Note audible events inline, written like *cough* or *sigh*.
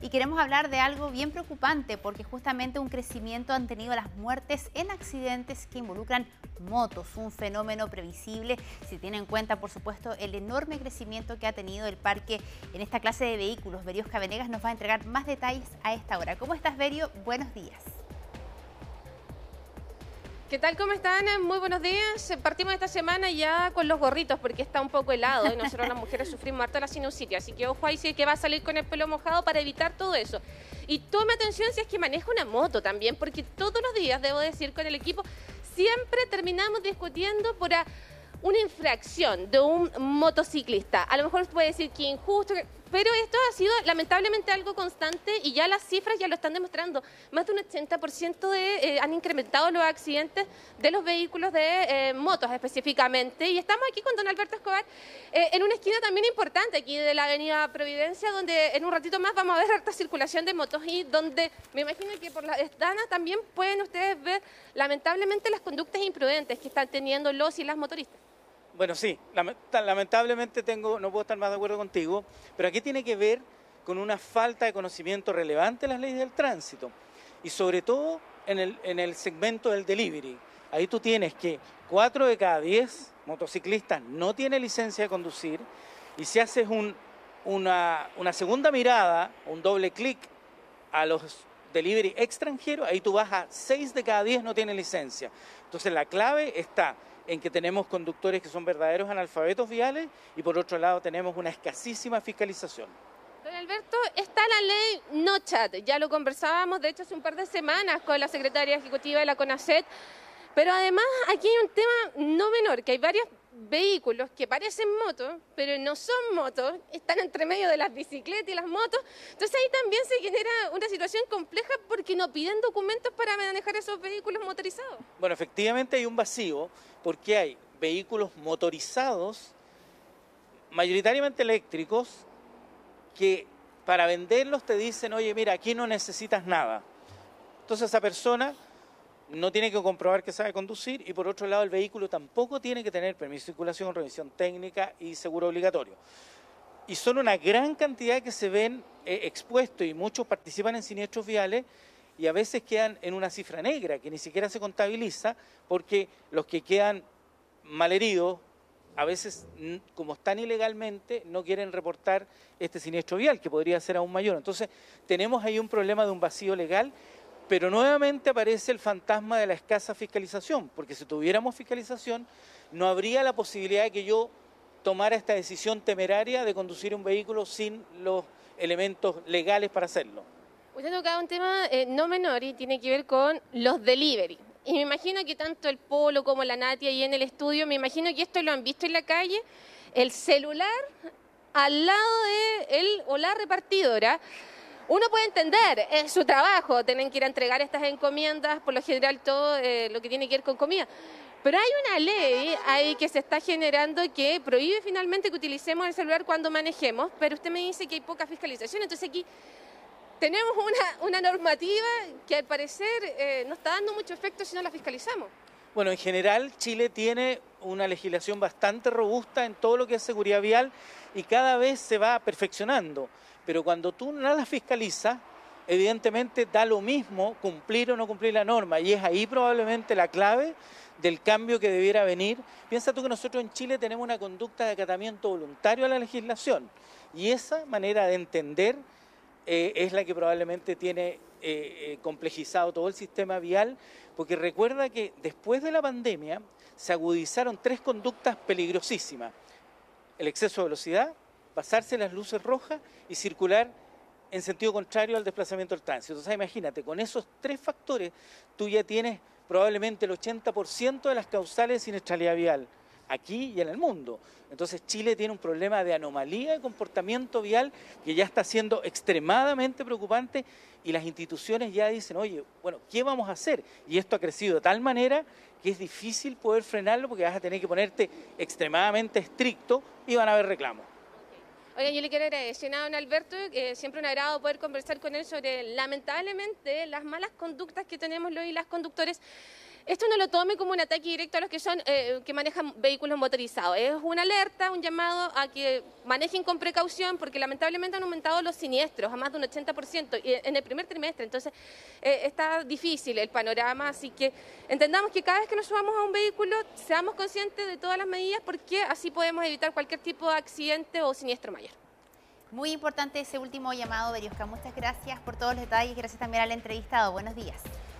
y queremos hablar de algo bien preocupante porque justamente un crecimiento han tenido las muertes en accidentes que involucran motos, un fenómeno previsible si tiene en cuenta por supuesto el enorme crecimiento que ha tenido el parque en esta clase de vehículos. Veriosca Venegas nos va a entregar más detalles a esta hora. ¿Cómo estás Berio? Buenos días. ¿Qué tal? ¿Cómo están? Muy buenos días. Partimos esta semana ya con los gorritos porque está un poco helado y nosotros las mujeres *laughs* sufrimos harto la sinusitis. Así que ojo ahí si es que va a salir con el pelo mojado para evitar todo eso. Y tome atención si es que maneja una moto también, porque todos los días, debo decir, con el equipo siempre terminamos discutiendo por una infracción de un motociclista. A lo mejor puede decir que injusto, pero esto ha sido lamentablemente algo constante y ya las cifras ya lo están demostrando. Más de un 80% de, eh, han incrementado los accidentes de los vehículos de eh, motos específicamente. Y estamos aquí con don Alberto Escobar eh, en una esquina también importante aquí de la avenida Providencia, donde en un ratito más vamos a ver harta circulación de motos y donde me imagino que por la estana también pueden ustedes ver lamentablemente las conductas imprudentes que están teniendo los y las motoristas. Bueno, sí, lamentablemente tengo, no puedo estar más de acuerdo contigo, pero aquí tiene que ver con una falta de conocimiento relevante de las leyes del tránsito y sobre todo en el, en el segmento del delivery. Ahí tú tienes que 4 de cada 10 motociclistas no tienen licencia de conducir y si haces un, una, una segunda mirada, un doble clic a los delivery extranjeros, ahí tú vas a 6 de cada 10 no tienen licencia. Entonces la clave está en que tenemos conductores que son verdaderos analfabetos viales y por otro lado tenemos una escasísima fiscalización. Don Alberto, está la ley No Chat, ya lo conversábamos de hecho hace un par de semanas con la secretaria ejecutiva de la CONACET, pero además aquí hay un tema no menor, que hay varios vehículos que parecen motos, pero no son motos, están entre medio de las bicicletas y las motos. Entonces ahí también se genera una situación compleja porque no piden documentos para manejar esos vehículos motorizados. Bueno, efectivamente hay un vacío porque hay vehículos motorizados, mayoritariamente eléctricos, que para venderlos te dicen, oye, mira, aquí no necesitas nada. Entonces esa persona no tiene que comprobar que sabe conducir y por otro lado el vehículo tampoco tiene que tener permiso de circulación, revisión técnica y seguro obligatorio. Y son una gran cantidad que se ven eh, expuestos y muchos participan en siniestros viales y a veces quedan en una cifra negra que ni siquiera se contabiliza porque los que quedan malheridos a veces, como están ilegalmente, no quieren reportar este siniestro vial, que podría ser aún mayor. Entonces, tenemos ahí un problema de un vacío legal pero nuevamente aparece el fantasma de la escasa fiscalización, porque si tuviéramos fiscalización, no habría la posibilidad de que yo tomara esta decisión temeraria de conducir un vehículo sin los elementos legales para hacerlo. Usted ha tocado un tema eh, no menor y tiene que ver con los delivery. Y me imagino que tanto el Polo como la Natia ahí en el estudio, me imagino que esto lo han visto en la calle, el celular al lado de él o la repartidora uno puede entender, es su trabajo, tienen que ir a entregar estas encomiendas, por lo general todo eh, lo que tiene que ver con comida. Pero hay una ley ahí que se está generando que prohíbe finalmente que utilicemos el celular cuando manejemos, pero usted me dice que hay poca fiscalización, entonces aquí tenemos una, normativa que al parecer eh, no está dando mucho efecto si no la fiscalizamos. Bueno, en general Chile tiene una legislación bastante robusta en todo lo que es seguridad vial y cada vez se va perfeccionando. Pero cuando tú no la fiscalizas, evidentemente da lo mismo cumplir o no cumplir la norma. Y es ahí probablemente la clave del cambio que debiera venir. Piensa tú que nosotros en Chile tenemos una conducta de acatamiento voluntario a la legislación. Y esa manera de entender eh, es la que probablemente tiene eh, eh, complejizado todo el sistema vial, porque recuerda que después de la pandemia se agudizaron tres conductas peligrosísimas. El exceso de velocidad, pasarse las luces rojas y circular en sentido contrario al desplazamiento del tránsito. Entonces imagínate, con esos tres factores tú ya tienes probablemente el 80% de las causales de siniestralidad vial aquí y en el mundo. Entonces Chile tiene un problema de anomalía de comportamiento vial que ya está siendo extremadamente preocupante y las instituciones ya dicen, oye, bueno, ¿qué vamos a hacer? Y esto ha crecido de tal manera que es difícil poder frenarlo porque vas a tener que ponerte extremadamente estricto y van a haber reclamos. Oiga, yo le quiero agradecer a don Alberto, siempre un agrado poder conversar con él sobre, lamentablemente, las malas conductas que tenemos los las conductores esto no lo tome como un ataque directo a los que son eh, que manejan vehículos motorizados. Es una alerta, un llamado a que manejen con precaución porque lamentablemente han aumentado los siniestros a más de un 80% en el primer trimestre. Entonces eh, está difícil el panorama, así que entendamos que cada vez que nos subamos a un vehículo seamos conscientes de todas las medidas porque así podemos evitar cualquier tipo de accidente o siniestro mayor. Muy importante ese último llamado, Beriosca. Muchas gracias por todos los detalles. Gracias también al entrevistado. Buenos días.